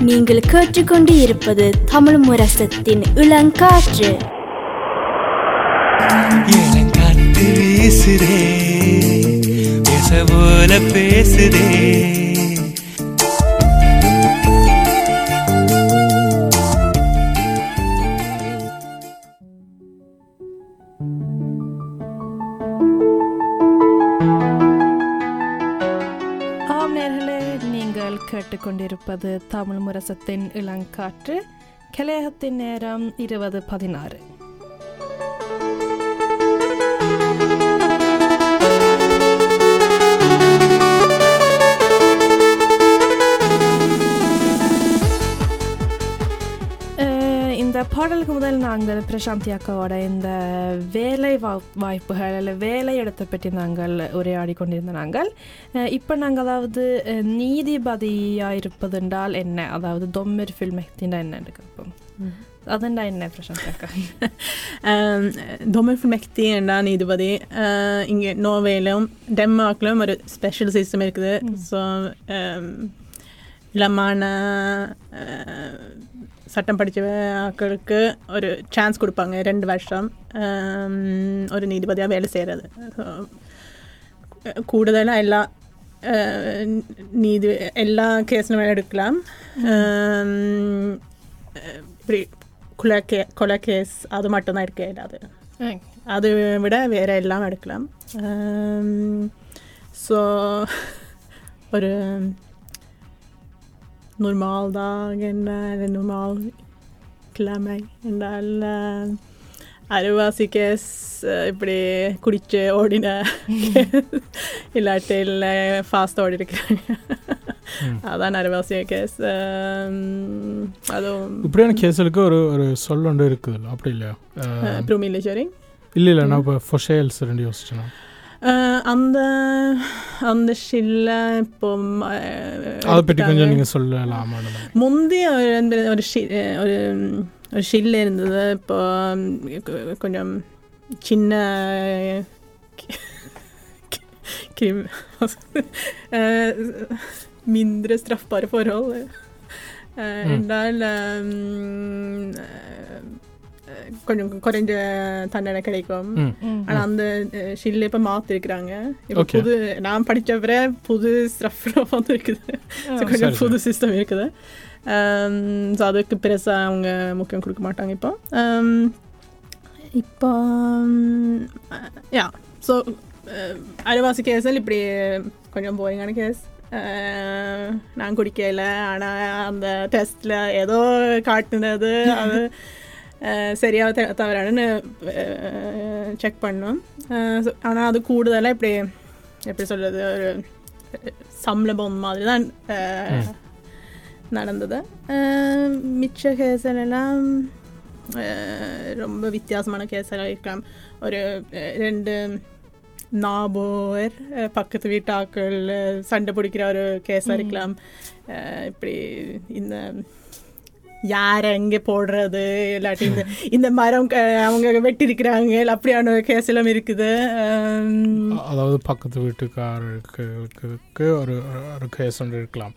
நீங்கள் கேட்டுக்கொண்டு இருப்பது தமிழ் முரசத்தின் இளங்காற்று. இளங்காத்து வீசுதே பேச போல பேசுதே. கேட்பது தமிழ் முரசத்தின் இளங்காற்று. கலையகத்தின் நேரம் இருபது பதினாறு. இந்த பாடலுக்கு முதல் நாங்கள் பிரசாந்தி அக்காவோட இந்த வேலை வா- வாய்ப்புகள் இல்லை வேலை இடத்தை பற்றி நாங்கள் உரையாடி கொண்டிருந்த நாங்கள் அஹ், இப்போ நாங்கள் அதாவது அஹ், நீதிபதியாக இருப்பதென்றால் என்ன அதாவது தொம்மர் ஃபில்மெக்தின்னா என்ன எடுக்கப்போம் അതെന്താ എന്നെ പ്രശംസക്ക டொமர்ஃபுல்மெக்தி என்ற நீதிபதி இங்கே நோர்வேலும் டென்மார்க்லும் ஒரு ஸ்பெஷல் சிஸ்டம் இருக்குது ஸோ இளமான அஹ், சட்டம் படித்த ஆக்களுக்கு ஒரு சான்ஸ் கொடுப்பாங்க ரெண்டு வருஷம். ஒரு நீதிபதியாக வேலை செய்கிறது கூடுதலாக எல்லா நீதி எல்லா கேஸும் எடுக்கலாம். இப்படி கொலை கே கொலை கேஸ் அது மட்டும்தான் இருக்கே இல்லாது. அது விட வேறு எல்லாம் எடுக்கலாம். ஸோ ஒரு normal dag eller normal கிழமை என்றால் அரைவாசி கேஸ் இப்படி குடிச்சு ஓடின இல்லாட்டில் ஃபாஸ்ட் ஓடி இருக்கிறாங்க அதான் அரைவாசி கேஸ் அதுவும் இப்படியான கேஸுக்கு ஒரு ஒரு சொல் ஒன்று இருக்குதுல்ல அப்படி இல்லையா அஹ், ப்ரூமிலிச்சரி இல்லை இல்லை நான் இப்போ ஃபொஷேல்ஸ் ரெண்டு யோசிச்சேன் அந்த அந்த ஷில்ல இப்போ அதை பற்றி கொஞ்சம் நீங்கள் சொல்லலாமான்னு முந்தி ஒரு அந்த ஒரு ஷி ஒரு ஒரு ஷில் இருந்தது இப்போ கொ- கொஞ்சம் சின்ன krim eh, mindre straffbare forhold. Eh, Mm. கொஞ்சம் குறைஞ்ச தண்டனை கிடைக்கும். ஆனா அந்த ஷில்ல இப்ப மாத்திருக்கிறாங்க. இப்ப. புது நான் படிச்ச வரை புது ஸ்ட்ரஃப் வந்து இருக்குது கொஞ்சம் புது சிஸ்டம் இருக்குது. ஸோ அதுக்கு பெருசாக அவங்க முக்கியம் கொடுக்க மாட்டாங்க இப்போ. இப்போ யா ஸோ அரைவாசி கேஸில் இப்படி கொஞ்சம் போரிங்கான கேஸ் நான் குடிக்கல. ஆனால் அந்த டெஸ்ட்டில் ஏதோ காட்டுனது அது அஹ், சரியா த- தவறானு செக் பண்ணோம் ஆனால் அது கூடுதலாக இப்படி எப்படி சொல்கிறது ஒரு சம்பளம் மாதிரி தான் நடந்தது மிச்ச கேஸெல்லாம் ரொம்ப வித்தியாசமான கேஸெல்லாம் இருக்கலாம் ஒரு ரெண்டு நாபோர் பக்கத்து வீட்டாக்கள் சண்டை பிடிக்கிற ஒரு கேஸாக இருக்கலாம் இப்படி இந்த யார் எங்கே போடுறது? இல்லாட்டி இந்த இந்த மரம் அவங்க வெட்டியிருக்கிறாங்க. அப்படியான கேஸ் எல்லாம் இருக்குது. அதாவது பக்கத்து வீட்டுக்காரருக்கு ஒரு ஒரு கேஸ் ஒன்று இருக்கலாம்.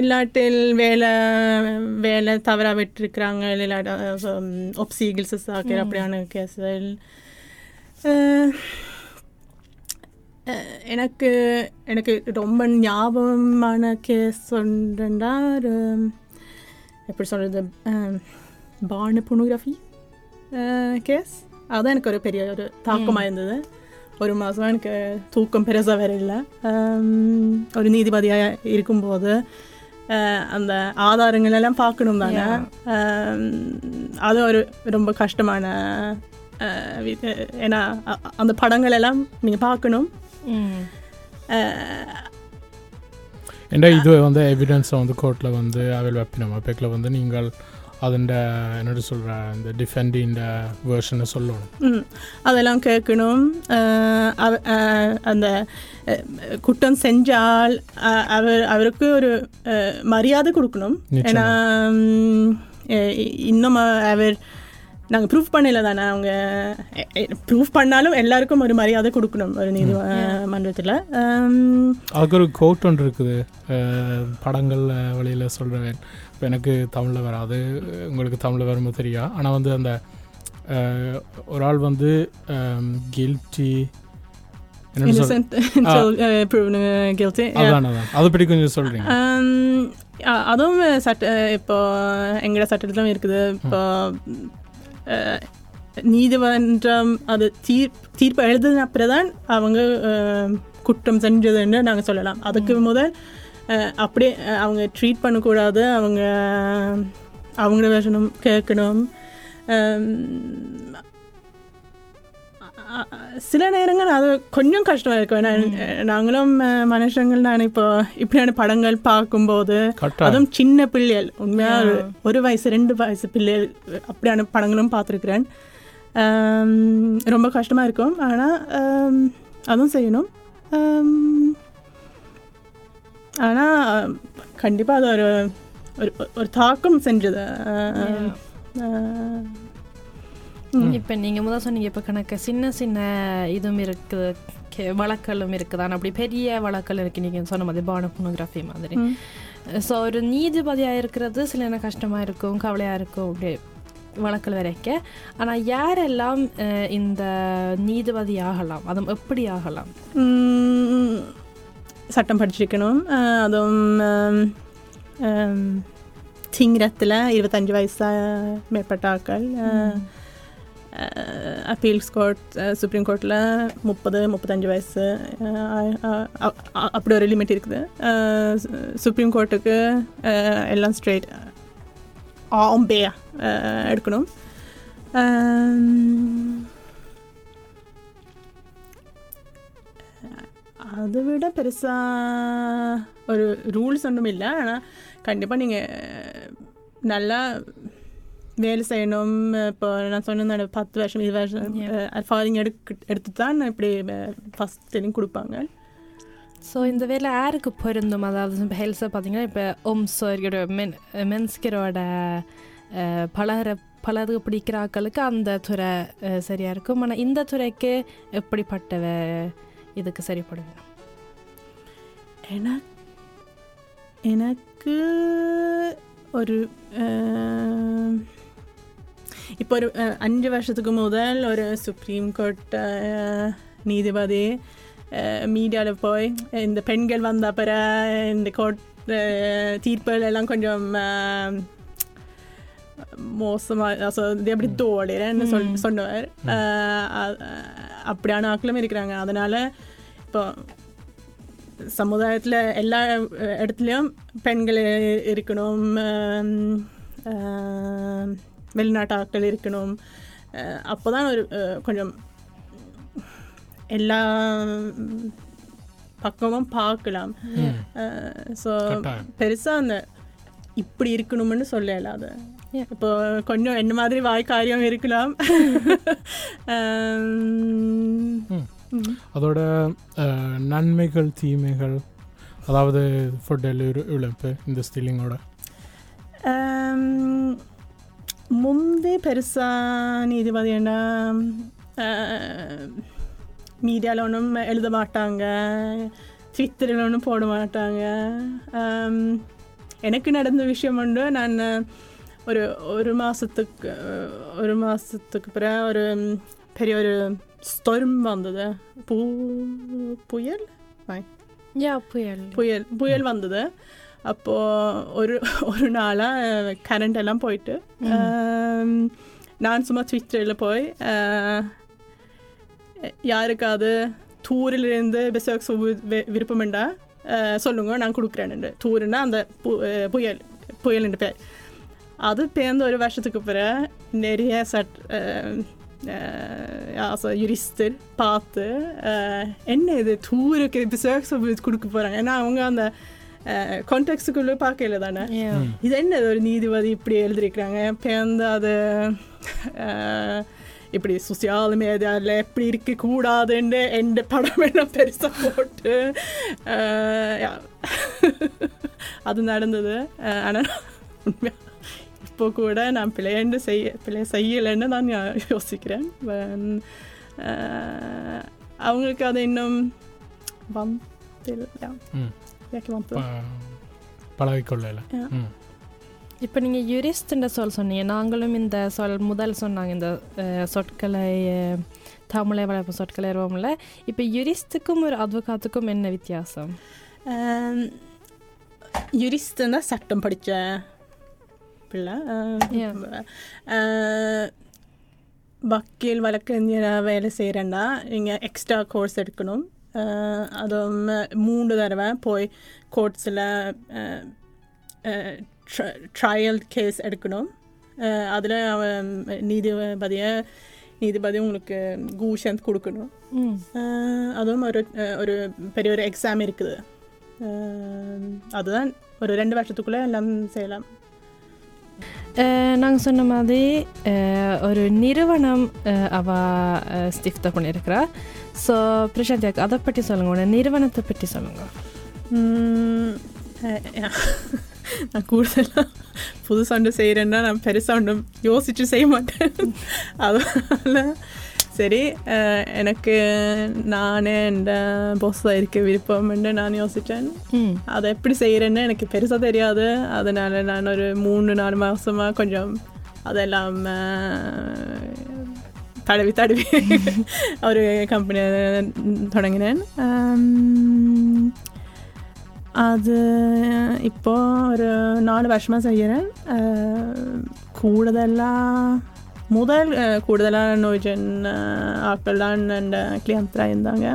இல்லாட்டில் வேலை வேலை தவறாக விட்டுருக்குறாங்க. இல்லாட்டி ஒப்சீகிள்ஸஸ் ஆக்கிற அப்படியான கேஸுகள் எனக்கு எனக்கு ரொம்ப ஞாபகமான கேஸ் ஒன்றுண்டா ஒரு எப்படி சொல்கிறது பான பொனோகிராஃபி கேஸ் அதுதான் எனக்கு ஒரு பெரிய ஒரு தாக்கமாக இருந்தது. ஒரு மாதம் எனக்கு தூக்கம் பெருசாக வேற இல்லை. ஒரு நீதிபதியாக இருக்கும்போது அந்த ஆதாரங்கள் எல்லாம் பார்க்கணும் தானே. அது ஒரு ரொம்ப கஷ்டமான ஏன்னா அந்த படங்கள் எல்லாம் நீங்கள் பார்க்கணும். அஹ், ஏன்னா இது வந்து எவிடன்ஸை வந்து கோர்ட்டில் வந்து அவைல் வைப்பினோம் அப்பேக்கில் வந்து நீங்கள் அதுண்ட என்னோட சொல்கிற இந்த டிஃபெண்டிங் வேர்ஷனை சொல்லணும் அதெல்லாம் கேட்கணும் அந்த குற்றம் செஞ்சால் அவர் அவருக்கு ஒரு மரியாதை கொடுக்கணும். ஏன்னா இன்னும் அவர் நாங்கள் ப்ரூஃப் பண்ணல தானே அவங்க ப்ரூஃப் பண்ணாலும் எல்லாருக்கும் ஒரு மரியாதை கொடுக்கணும் ஒரு நீதி மன்றத்தில். அதுக்கு ஒரு கோட் ஒன்று இருக்குது. படங்கள் வழியில் சொல்கிறேன் இப்போ எனக்கு தமிழில் வராது உங்களுக்கு தமிழில் வரும்போது தெரியா ஆனால் வந்து அந்த ஒரு ஆள் வந்து கில்ட்டி அதை பற்றி கொஞ்சம் சொல்கிறீங்க ஆம், அ- அதுவும் சட்ட இப்போ எங்களோட சட்டத்திலும் இருக்குது. இப்போ நீதிமன்றம் அது தீர் தீர்ப்பு எழுதின அப்புறம்தான் அவங்க குற்றம் செஞ்சதுன்னு நாங்கள் சொல்லலாம். அதுக்கு முதல் அப்படியே அவங்க ட்ரீட் பண்ணக்கூடாது அவங்க அவங்கள வேஷனும் கேட்கணும். சில நேரங்கள் அது கொஞ்சம் கஷ்டமாக இருக்கும் ஏன்னா, நாங்களும் மனுஷங்கள் நான் இப்போ இப்படியான படங்கள் பார்க்கும்போது அதுவும் சின்ன பிள்ளைகள் உண்மையா ஒரு- வயசு ரெண்டு வயசு பிள்ளைகள் அப்படியான படங்களும் பார்த்துருக்குறேன். ரொம்ப கஷ்டமாக இருக்கும். ஆனால் அதுவும் செய்யணும். ஆனால் கண்டிப்பாக அது ஒரு ஒரு தாக்கம் செஞ்சது. இப்போ நீங்கள் முதல் சொன்னீங்க இப்போ கணக்கு சின்ன சின்ன இதுவும் இருக்குது வழக்கலும் இருக்குது ஆனால் அப்படி பெரிய வழக்கல் இருக்கு. நீங்கள் சொன்ன மாதிரி பான போனோகிராஃபி மாதிரி. ஸோ ஒரு நீதிபதியாக இருக்கிறது சில நேரம் கஷ்டமாக இருக்கும் கவலையாக இருக்கும் அப்படி வழக்கல் வரைக்க. ஆனால் யாரெல்லாம் இந்த நீதிபதி ஆகலாம்? அதுவும் எப்படி ஆகலாம்? சட்டம் படிச்சிருக்கணும். அதுவும் திங்ரத்தில் இருபத்தஞ்சு வயசா மேற்பட்ட ஆக்கள் அப்பீல்ஸ் கோர்ட் சுப்ரீம் கோர்ட்டில் முப்பது முப்பத்தஞ்சு வயசு அஹ், அஹ், அ- அ- அப்படி ஒரு லிமிட் இருக்குது அஹ், சு- சுப்ரீம் கோர்ட்டுக்கு அஹ், எல்லாம் ஸ்ட்ரெயிட் ஆம்பே எடுக்கணும் அஹ், அதை விட பெருசாக ஒரு ரூல்ஸ் ஒன்றும் இல்லை ஆனால் கண்டிப்பாக நீங்கள் நல்லா வேலை செய்யணும் இப்போ நான் சொன்ன பத்து வருஷம் இது வருஷம் ஃபாரிங் எடுக்க எடுத்து தான் இப்படி ஃபஸ்ட் கொடுப்பாங்க ஸோ இந்த வேலை யாருக்கு பொருந்தும் அதாவது இப்போ ஹெல்ஸை பார்த்தீங்கன்னா இப்போ omsorgயோட மென் மென்ஸ்கரோட பலர பலருக்கு பிடிக்கிற ஆட்களுக்கு அந்த துறை அஹ், சரியா இருக்கும் ஆனால் இந்த துறைக்கு எப்படிப்பட்ட இதுக்கு சரிப்படுவேன் எனக்கு எனக்கு ஒரு அஹ், இப்போ ஒரு அஹ், அஞ்சு வருஷத்துக்கு முதல் ஒரு சுப்ரீம் கோர்ட் அஹ், நீதிபதி மீடியாவில் போய் இந்த பெண்கள் வந்த அப்புறம் இந்த கோர்ட் தீர்ப்புகள் எல்லாம் கொஞ்சம் அஹ், மோசமா alltså, det har blivit dåligare än சொல் சொன்னவர் அப்படியான ஆட்களும் இருக்கிறாங்க அதனால இப்போ சமுதாயத்தில் எல்லா இடத்துலையும் பெண்கள் இருக்கணும் வெளிநாட்டு ஆட்கள் இருக்கணும். அப்போ தான் ஒரு கொஞ்சம் எல்லா பக்கமும் பார்க்கலாம். ஸோ. பெருசாக அந்த இப்படி இருக்கணும்னு சொல்லல அது. இப்போ கொஞ்சம் என்ன மாதிரி வாய் காரியம் இருக்கலாம். அதோட நன்மைகள் தீமைகள் அதாவது ஃபுட் டெலிவரி இழப்பு இந்த ஸ்டீலிங்கோட ஆம், முந்தி பெருசாக நீதிபதினா மீடியாவில் ஒன்றும் எழுத மாட்டாங்க ட்விட்டரில் ஒன்றும் போட மாட்டாங்க ஆம், எனக்கு நடந்த விஷயம் உண்டு நான் ஒரு ஒரு மாதத்துக்கு ஒரு மாதத்துக்கு பிறகு ஒரு பெரிய ஒரு ஸ்டொர்ம் வந்தது பூ புயல் யா புயல் புயல் புயல் வந்தது அப்போது ஒரு ஒரு நாளாக கரண்ட் எல்லாம் போயிட்டு நான் சும்மா ட்விட்டரில் போய் யாருக்காவது டூரிலிருந்து பிசோக்ஸ் விருப்பமுண்டா ஆஹ், சொல்லுங்க நான் கொடுக்குறேன்னு டூருன்னா அந்த புயல் புயல்னு பேர். அது பேர்ந்து ஒரு வருஷத்துக்கு பிறகு நிறைய சட் alltså jurister என்ன இது டூருக்கு பிசோக்ஸ் கொடுக்க போகிறாங்க ஏன்னா அவங்க அந்த கான்டெக்ட்டுக்குள்ளே பார்க்கல தானே. இது என்ன ஒரு நீதிபதி இப்படி எழுதியிருக்கிறாங்க பேர்ந்து அது இப்படி சோசியல் மீடியாவில் எப்படி இருக்கக்கூடாதுன்னு எந்த படம் எல்லாம் பெருசாக போட்டு. அது நடந்தது. ஆனால் இப்போ இப்போ கூட நான் பிள்ளையண்டு செய்ய பிள்ளை செய்யலைன்னு நான் யோசிக்கிறேன். அவங்களுக்கு அது இன்னும் வந்தில் ம் இப்போ நீங்கள் யூரிஸ்ட்ன்ற சொல் சொன்னீங்க நாங்களும் இந்த சொல் முதல் சொன்னாங்க இந்த சொற்களை தமிழை வளர்ப்பு சொற்களை வருவோம்ல இப்போ யூரிஸ்ட்டுக்கும் ஒரு அட்வொகாத்துக்கும் என்ன வித்தியாசம் யுரிஸ்ட்னா சட்டம் படித்த பிள்ளை வக்கீல் வழக்கறிஞராக வேலை செய்கிறேன்னா நீங்கள் எக்ஸ்ட்ரா கோர்ஸ் எடுக்கணும் அஹ், அதுவும் மூணு தடவை போய் கோர்ட்ஸில் ட்ரையல் கேஸ் எடுக்கணும் அதில் அவன் நீதிபதியை நீதிபதி உங்களுக்கு கூஷன்ஸ் கொடுக்கணும் அதுவும் ஒரு ஒரு பெரிய ஒரு எக்ஸாம் இருக்குது அதுதான் ஒரு ரெண்டு வருஷத்துக்குள்ளே எல்லாம் செய்யலாம் நாங்கள் சொன்ன மாதிரி ஒரு நிறுவனம் அவ அஹ், ஸ்டிஃப்ட பண்ணியிருக்கிறா ஸோ பிரசாந்த் அதை பற்றி சொல்லுங்க உடனே நிறுவனத்தை பற்றி சொல்லுங்க நான் கூடுதலாக புது செய்கிறேன்னா நான் பெருசாக ஒன்றும் யோசிச்சு செய்ய மாட்டேன் அதனால் சரி எனக்கு நானே இந்த பாஸாக இருக்க விருப்பம்னு நான் யோசித்தேன். அதை எப்படி செய்கிறேன்னு எனக்கு பெருசாக தெரியாது. அதனால் நான் ஒரு மூணு நாலு மாதமாக கொஞ்சம் அதெல்லாம் தடவி தடவி ஒரு கம்பெனி தொடங்கினேன். அது இப்போ ஒரு நாலு வருஷமாக செய்கிறேன். கூடுதலாக முதல் அஹ், கூடுதலாக நோய்ஜன் ஆட்கள் தான் என் கிளியன்ட்ராக இருந்தாங்க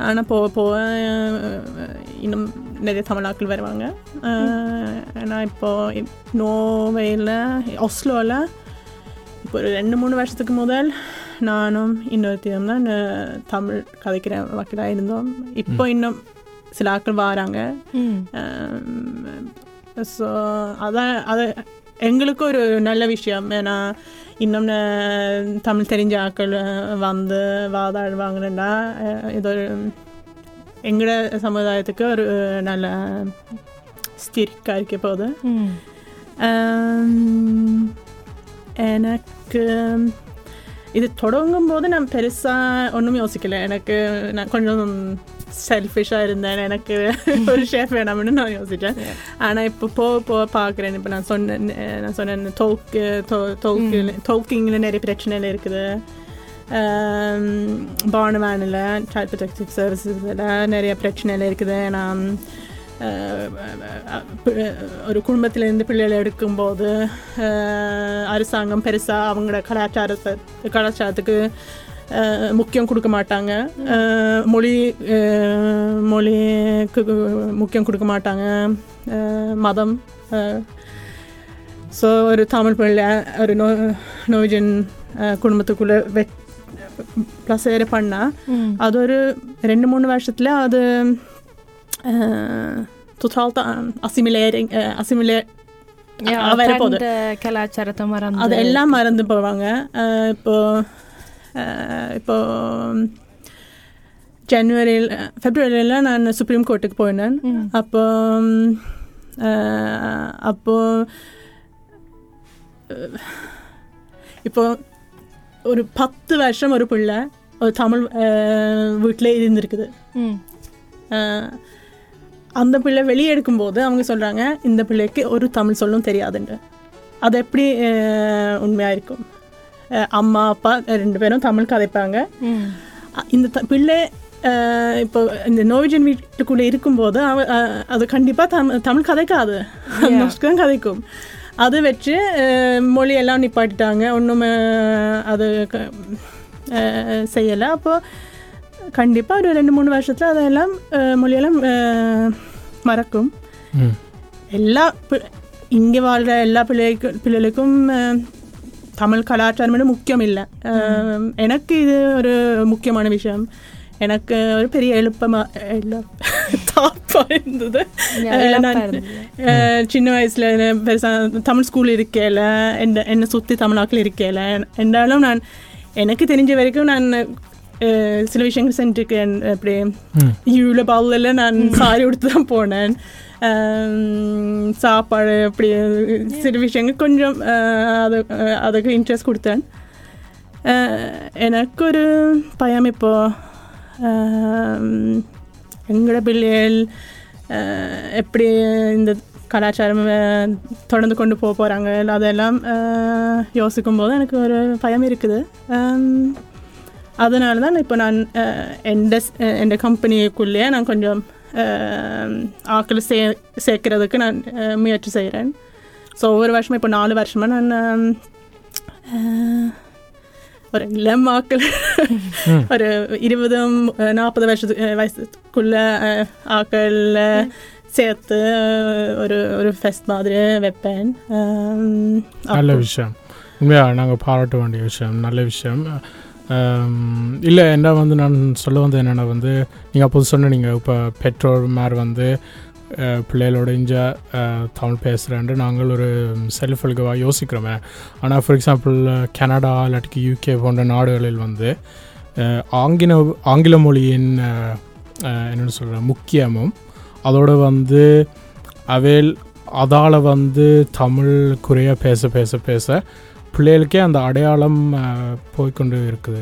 ஆனால் போக போக இன்னும் நிறைய தமிழ் ஆட்கள் வருவாங்க நான் இப்போது நோவையில் ஒஸ்லோவில் இப்போ ஒரு ரெண்டு மூணு வருஷத்துக்கு முதல் நானும் இன்னொருத்தையும் தான் தமிழ் கதைக்கிற வக்கீலாக இருந்தோம் இப்போ இன்னும் சில ஆட்கள் வராங்க ஸோ அதான் அது எங்களுக்கு ஒரு நல்ல விஷயம். ஏன்னா இன்னும் தமிழ் தெரிஞ்ச ஆட்கள் அஹ், வந்து வாதாடுவாங்கன்னா இது ஒரு எங்களோட சமுதாயத்துக்கு ஒரு நல்ல ஸ்திரிக்காக இருக்க போகுது எனக்கு இது தொடங்கும் போது நான் பெருசாக ஒன்றும் யோசிக்கல எனக்கு நான் கொஞ்சம் செல்ஃபிஷாக இருந்தேன் எனக்கு ஒரு ஷேஃப் வேணாம்னு நான் யோசித்தேன் ஆனால் இப்போ போக போக பார்க்குறேன் இப்போ நான் சொன்னேன் நான் சொன்னேன் தோக்கு தோக்கு தோக்கிங்கில் நிறைய பிரச்சனைகள் இருக்குது பானவேனில் சைல்ட் ப்ரொடெக்டிவ் சர்வீசஸில் நிறைய பிரச்சனைகள் இருக்குது நான் ஒரு குடும்பத்திலேருந்து பிள்ளைகளை எடுக்கும்போது அரசாங்கம் பெருசாக அவங்களோட கலாச்சாரத்தை கலாச்சாரத்துக்கு முக்கியம் கொடுக்க மாட்டாங்க. மொழி மொழிக்கு முக்கியம் கொடுக்க மாட்டாங்க. மதம் ஸோ ஒரு தமிழ் பிள்ளை ஒரு நோ நோய்ஜன் குடும்பத்துக்குள்ளே வெ ப்ளஸ் வேறு பண்ணால் அது ஒரு ரெண்டு மூணு வருஷத்தில் அது totalt assimilering, eh, assimile Ja, கலாச்சாரத்தை மறந்து. அது எல்லாம் மறந்து போவாங்க. இப்போ நான் சுப்ரீம் கோர்ட்டுக்கு போயிருந்தேன் ம். அப்போ அஹ், அப்போ அஹ், இப்போ ஒரு பத்து வருஷம் ஒரு பிள்ளை ஒரு தமிழ் வீட்டில் இருந்திருக்குது அந்த பிள்ளை வெளியே எடுக்கும்போது அவங்க சொல்கிறாங்க இந்த பிள்ளைக்கு ஒரு தமிழ் சொல்லும் தெரியாதுன்னு அது எப்படி உண்மையாக இருக்கும் அம்மா அப்பா ரெண்டு பேரும் தமிழ் கதைப்பாங்க. இந்த பிள்ளை இப்போ இந்த நோவிஜன் வீட்டுக்குள்ளே இருக்கும்போது அவ அது கண்டிப்பாக தமிழ் தமிழ் கதைக்காது. தான் கதைக்கும். அது வச்சு மொழியெல்லாம் நிப்பாட்டிட்டாங்க. ஒன்றுமே அது செய்யலை. அப்போது கண்டிப்பாக ஒரு ரெண்டு மூணு வருஷத்தில் அதெல்லாம் மொழியெல்லாம் மறக்கும். எல்லா இங்கே வாழ்கிற எல்லா பிள்ளைக்கு பிள்ளைகளுக்கும் தமிழ் கலாச்சாரம் முக்கியம் இல்லை எனக்கு இது ஒரு முக்கியமான விஷயம். எனக்கு ஒரு பெரிய எழுப்பமாக எழு தாப்பாக இருந்தது நான் சின்ன வயசில் பெருசாக தமிழ் ஸ்கூல் இருக்கையில் என்ன என்னை சுற்றி தமிழாக்கள் இருக்கையில் என்றாலும் நான் எனக்கு தெரிஞ்ச வரைக்கும் நான் சில விஷயங்கள் செஞ்சுருக்கேன். அப்படி ம். ஜூலபாலில் நான் சாரி உடுத்து தான் போனேன். சாப்பாடு அப்படி சில விஷயங்கள். கொஞ்சம் அது அதுக்கு இன்ட்ரெஸ்ட் கொடுத்தேன். எனக்கொரு எனக்கு ஒரு பயம் இப்போ எங்களோட பிள்ளைகள் எப்படி இந்த கலாச்சாரம் தொடர்ந்து கொண்டு போக போகிறாங்க அதெல்லாம் யோசிக்கும் போது எனக்கு ஒரு பயம் இருக்குது. அதனால தான் இப்போ நான் எந்த எந்த கம்பெனிக்குள்ளேயே நான் கொஞ்சம் அஹ், ஆட்களை சே சேர்க்கறதுக்கு நான் முயற்சி செய்கிறேன் ஸோ ஒவ்வொரு வருஷமும் இப்போ நாலு வருஷமாக நான் ஒரு இளம் ஆக்கள். ஒரு இருபதும் அஹ், நாற்பது வருஷத்துக்கு அஹ், வயசுக்குள்ள அஹ், ஆக்கள் அஹ், சேர்த்து ஒரு ஒரு ஃபெஸ்ட் மாதிரி வைப்பேன் நல்ல விஷயம் உண்மையாக நாங்கள் பாராட்ட வேண்டிய விஷயம் நல்ல விஷயம் இல்லை என்ன வந்து நான் சொல்ல வந்து என்னென்னா வந்து நீங்கள் அப்போது சொன்னீங்க இப்போ பெற்றோர் மாதிரி வந்து பிள்ளைகளோட இஞ்சா தமிழ் பேசுகிறேன்ட்டு நாங்கள் ஒரு செல்ஃபல்கவாக யோசிக்கிறோமே. ஆனால் ஃபார் எக்ஸாம்பிள் கனடா இல்லாட்டிக்கு யூகே போன்ற நாடுகளில் வந்து ஆங்கில ஆங்கில மொழியின் என்னென்னு சொல்கிற முக்கியமும் அதோடு வந்து அவேல் அதால் வந்து தமிழ் குறையாக பேச பேச பேச பிள்ளைகளுக்கே அந்த அடையாளம் அஹ், போய்க்கொண்டு இருக்குது.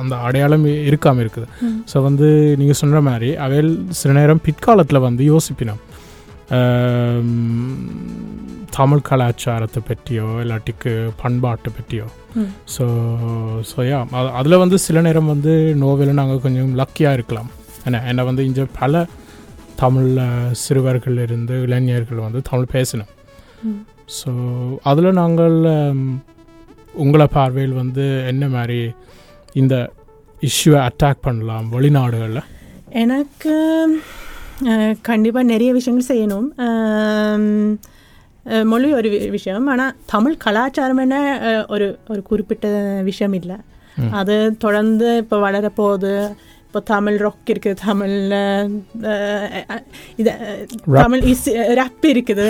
அந்த அடையாளம் இருக்காமல் இருக்குது. ஸோ வந்து நீங்கள் சொன்ன மாதிரி அவையில் சில நேரம் பிற்காலத்தில் வந்து யோசிப்பினோம். தமிழ் கலாச்சாரத்தை பற்றியோ இல்லாட்டிக்கு பண்பாட்டை பற்றியோ. ஸோ ஸோ யா அதில் வந்து சில நேரம் வந்து நோவலில் நாங்கள் கொஞ்சம் லக்கியாக இருக்கலாம். என்ன என்னை வந்து இங்கே பல தமிழ் சிறுவர்கள் இருந்து இளைஞர்கள் வந்து தமிழ் பேசினோம். ம். ஸோ அதில் நாங்கள் ஹம், உங்களை பார்வையில் வந்து என்ன மாதிரி இந்த இஷ்யூவை அட்டாக் பண்ணலாம் வெளிநாடுகளில்? எனக்கு கண்டிப்பாக நிறைய விஷயங்கள் செய்யணும். மொழி ஒரு விஷயம். ஆனால் தமிழ் கலாச்சாரம் என்ன ஒரு ஒரு குறிப்பிட்ட விஷயம் இல்லை. அது தொடர்ந்து இப்போ வளரப்போகுது. இப்போ தமிழ் ராக் இருக்குது தமிழ் அஹ், அஹ், இது. தமிழ் இஸ் ரப் இருக்குது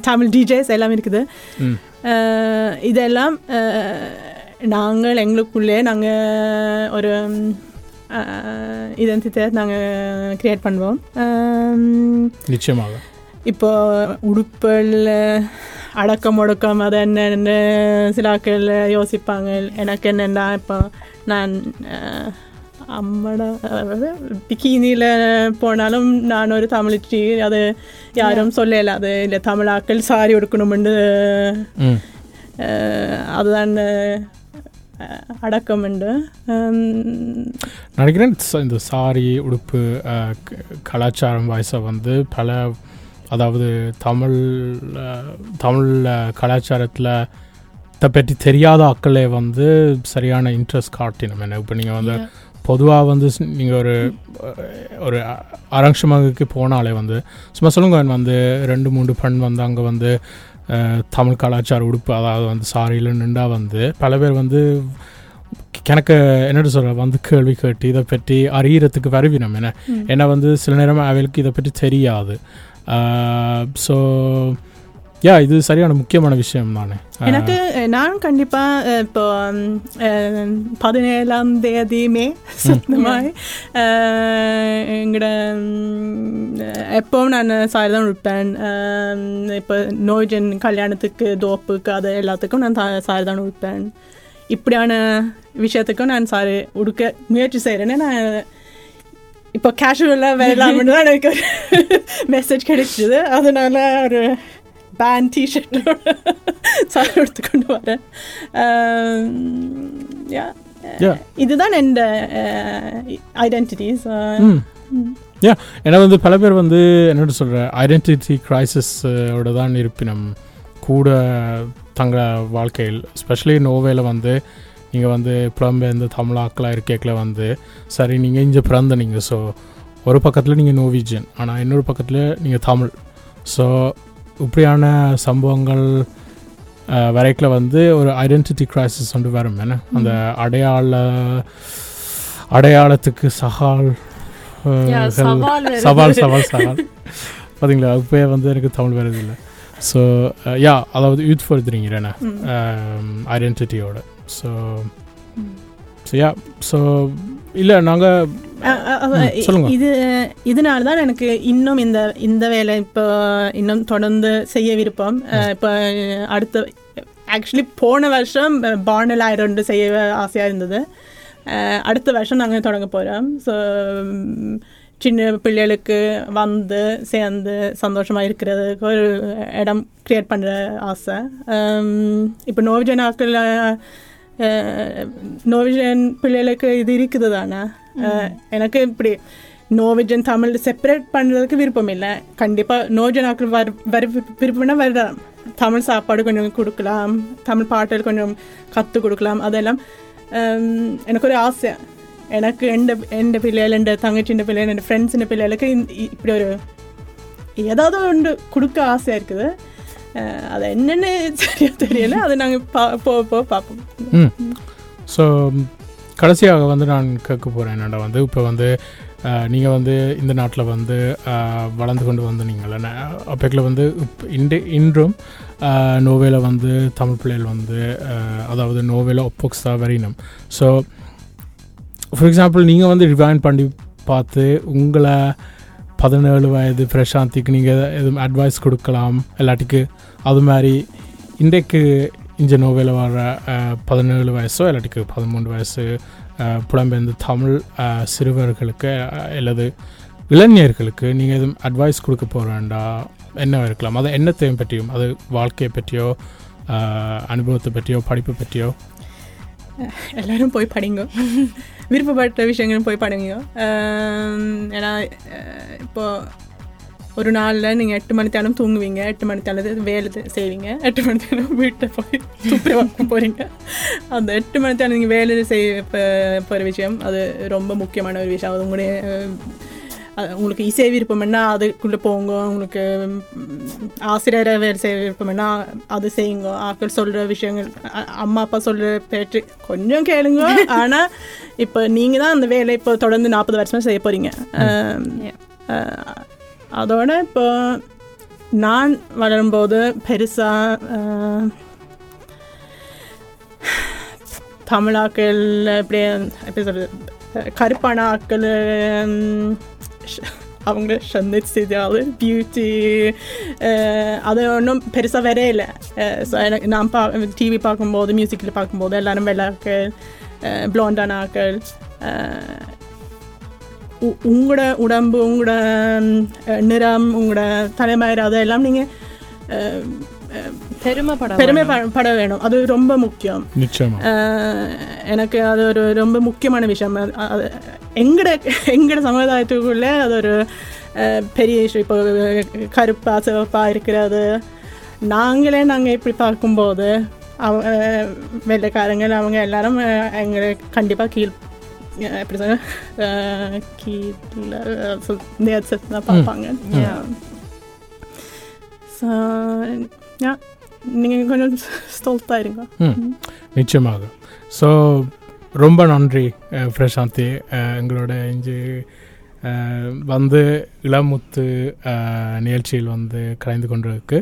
தமிழ் டிஜேஸ் எல்லாம் இருக்குது. இதெல்லாம் நாங்கள் எங்களுக்குள்ளே நாங்கள் ஒரு இதென்டிட்டியை நாங்கள் க்ரியேட் பண்ணுவோம். அஹ், நிச்சயமாக. இப்போ உடுப்பல் அடக்கம் ஒடுக்கம் அது என்னென்னு சில ஆட்கள் யோசிப்பாங்க எனக்கு என்னென்னா இப்போ நான் அம்மட அதாவது பிகினியில் போனாலும் நான் ஒரு தமிழ்ச்சி அது யாரும் சொல்லல. அது இல்லை தமிழாக்கள் சாரி உடுக்கணும்னு அதுதான் அஹ், அடக்கம் உண்டு ஹம், நினைக்கிறேன் இந்த சாரி உடுப்பு கலாச்சாரம் வாய்ஸை வந்து பல அதாவது தமிழ் தமிழ் கலாச்சாரத்தில் இதை பற்றி தெரியாத ஆக்களே வந்து சரியான இன்ட்ரெஸ்ட் காட்டினோம். என்ன இப்போ நீங்கள் வந்து பொதுவாக வந்து நீங்கள் ஒரு ஒரு அ- அரங்கமங்குக்கு போனாலே வந்து சும்மா சொல்லுங்க வந்து ரெண்டு மூணு பெண் வந்து அங்கே வந்து தமிழ் கலாச்சார உடுப்பு அதாவது வந்து சாரியில் நின்றா வந்து பல பேர் வந்து எனக்கு என்னட்டு சொல்ற வந்து கேள்வி கேட்டு இதை பற்றி அறியறதுக்கு வருவினம் என்ன. ஏன்னா வந்து சில நேரம் அவளுக்கு இதை பற்றி தெரியாது ஸோ யா இது சரியான முக்கியமான விஷயம் தானே. எனக்கு நான் கண்டிப்பாக இப்போ பதினேழாம் தேதி மே சுத்தமாக எங்களோட எப்போவும் நான் சாரி தான் உடுப்பேன். இப்போ நோய்ஜன் கல்யாணத்துக்கு தோப்புக்கு அது எல்லாத்துக்கும் நான் சாரி தான் உடுப்பேன். இப்படியான விஷயத்துக்கும் நான் சாரி உடுக்க முயற்சி செய்கிறேன்னு நான் இப்போ கேஷுவலாக வரலாம்னு தான் எனக்கு ஒரு மெசேஜ் கிடைச்சிது. அதனால ஒரு பேண்ட் டிஷர்ட்டோட சாரி எடுத்துக்கொண்டு வரேன் ஆம், yeah. Yeah. இதுதான் என் ஐடென்டிட்டிஸ் யா ஏன்னா வந்து பல பேர் வந்து என்னட்டு சொல்கிற ஐடென்டிட்டி கிரைசிஸோட தான் இருப்பினம் கூட தங்க வாழ்க்கையில் ஸ்பெஷலி நோவேல வந்து நீங்கள் வந்து புலம்பெயர்ந்த தமிழாக்களாக இருக்கேக்கில் வந்து சரி நீங்கள் இங்கே பிறந்த நீங்கள் ஸோ ஒரு பக்கத்தில் நீங்கள் நோவிஜியன் ஆனால் இன்னொரு பக்கத்தில் நீங்கள் தமிழ் ஸோ இப்படியான சம்பவங்கள் வரைக்கில் வந்து ஒரு ஐடென்டிட்டி கிரைசிஸ் வந்து வரும் என்ன? அந்த அடையாள அடையாளத்துக்கு சகால் சவால். சவால் சவால் பார்த்தீங்களா இப்போ வந்து எனக்கு தமிழ் வருது இல்லை. ஸோ யா அதாவது யூத் படுத்துறீங்க என்ன ஐடென்டிட்டியோட ஸோ ஸோ யா ஸோ இல்லை நாங்கள் இது இதனால தான் எனக்கு இன்னும் இந்த இந்த வேலை இப்போ இன்னும் தொடர்ந்து செய்ய விருப்பம். இப்போ அடுத்த ஆக்சுவலி போன வருஷம் பானல் ஆயிரம் செய்ய ஆசையாக இருந்தது. அடுத்த வருஷம் நாங்கள் தொடங்க போகிறோம் ஸோ சின்ன பிள்ளைகளுக்கு வந்து சேர்ந்து சந்தோஷமாக இருக்கிறதுக்கு ஒரு இடம் க்ரியேட் பண்ணுற ஆசை. இப்போ நோவிஜனாக்கள் நோவிஜன் பிள்ளைகளுக்கு இது இருக்குது தானே? எனக்கு இப்படி நோவிஜன் தமிழ் செப்பரேட் பண்ணுறதுக்கு விருப்பம் இல்லை. கண்டிப்பாக நோஜனாக்கள் வர வர விருப்பம்னா வரலாம் தமிழ் சாப்பாடு கொஞ்சம் கொடுக்கலாம். தமிழ் பாட்டல் கொஞ்சம் கற்றுக் கொடுக்கலாம். அதெல்லாம் எனக்கு ஒரு ஆசை. எனக்கு எந்த எந்த பிள்ளைகள் எந்த தங்கச்சின்ற பிள்ளைகள் என் ஃப்ரெண்ட்ஸின் பிள்ளைகளுக்கு இப்படி ஒரு ஏதாவது ஒன்று கொடுக்க ஆசையாக இருக்குது. அது என்னென்னு சரியாக தெரியல. அதை நாங்கள் பா போக போக பார்ப்போம். ஸோ கடைசியாக வந்து நான் கேட்க போகிறேன் என்னடா வந்து இப்போ வந்து நீங்கள் வந்து இந்த நாட்டில் வந்து வளர்ந்து கொண்டு வந்து நீங்கள் அப்போக்கில் வந்து இன்று இன்றும் நோவேல வந்து தமிழ் பிள்ளைகள் வந்து அதாவது நோவேல ஒப்போக்ஸ் தான் வரையணும் ஸோ ஃபார் எக்ஸாம்பிள் நீங்கள் வந்து ரிவைன் பண்ணி பார்த்து உங்களை பதினேழு வயது பிரசாந்திக்கு நீங்கள் எதுவும் அட்வைஸ் கொடுக்கலாம் இல்லாட்டிக்கு அது மாதிரி இன்றைக்கு இந்த நோவேல வர பதினேழு வயசோ இல்லாட்டிக்கு பதிமூன்று வயசு புலம்பெயர்ந்த தமிழ் சிறுவர்களுக்கு அல்லது இளைஞர்களுக்கு நீங்கள் எதுவும் அட்வைஸ் கொடுக்க போகிறேன்டா என்ன இருக்கலாம்? அது என்னத்தையும் பற்றியும் அது வாழ்க்கையை பற்றியோ அனுபவத்தை பற்றியோ படிப்பை பற்றியோ? எல்லாரும் போய் படிங்க. விருப்பப்பட்ட விஷயங்களும் போய் படிங்க. ஏன்னா இப்போது இப்போ ஒரு நாளில் நீங்கள் எட்டு மணித்தாலும் தூங்குவீங்க எட்டு மணித்தாலும் வேலை செய்வீங்க எட்டு மணித்தாலும் வீட்டை போய் துப்புரவாக்க போகிறீங்க அந்த எட்டு மணித்தாலும் நீங்கள் வேலை செய்ய போகிற விஷயம் அது ரொம்ப முக்கியமான ஒரு விஷயம். அது உங்களுடைய உங்களுக்கு இசை விருப்பம்னா அதுக்குள்ளே போங்க. உங்களுக்கு ஆசிரியரை வேலை செய்ய விருப்பம்னா அது செய்யுங்க. ஆக்கள் சொல்கிற விஷயங்கள் அம்மா அப்பா சொல்கிற பேச்சு கொஞ்சம் கேளுங்க. ஆனால் இப்போ நீங்கள் தான் அந்த வேலை இப்போ தொடர்ந்து நாற்பது வருஷமா செய்ய போகிறீங்க அதோட இப்போ நான் வளரும்போது பெருசாக தமிழாக்கள் எப்படி எப்படி சொல்கிறது கருப்பான ஆக்கள் ம், ஷ- அவங்க சந்தித் சிதால் பியூட்டி அது ஒன்றும் பெருசாக வரே இல்லை ஸோ எனக்கு நான் பா டிவி பார்க்கும்போது மியூசிக்கில் பார்க்கும்போது எல்லாரும் வெள்ளாக்கள் ப்ளோண்டான ஆக்கள் அஹ், உ- உங்களோட உடம்பு உங்களோட நிறம் உங்களோட தலைமயிர் அதெல்லாம் நீங்கள் பெருமைப்பட பெருமை ப- பட வேணும். அது ரொம்ப முக்கியம். எனக்கு அது ஒரு ரொம்ப முக்கியமான விஷயம். எங்கட எங்கட சமுதாயத்துக்குள்ளே அது ஒரு பெரிய விஷயம் இப்போ கருப்பா சிவப்பா இருக்கிறது. நாங்களே நாங்கள் இப்படி பார்க்கும்போது அவ அஹ், வெள்ளைக்காரங்க அவங்க எல்லாரும் எங்களை கண்டிப்பாக கீழ் அஹ், எப்படி சொல்ல அஹ், கீழே நேர்த்து தான் பார்ப்பாங்க ஸோ நீங்கள் கொஞ்சம் ஸ்டோல்ட்டாக இருங்க ம் நிச்சயமாக. ஸோ ரொம்ப நன்றி பிரசாந்தி. எங்களோட இஞ்சி வந்து இளமுத்து நிகழ்ச்சியில் வந்து கலந்து கொண்டிருக்கு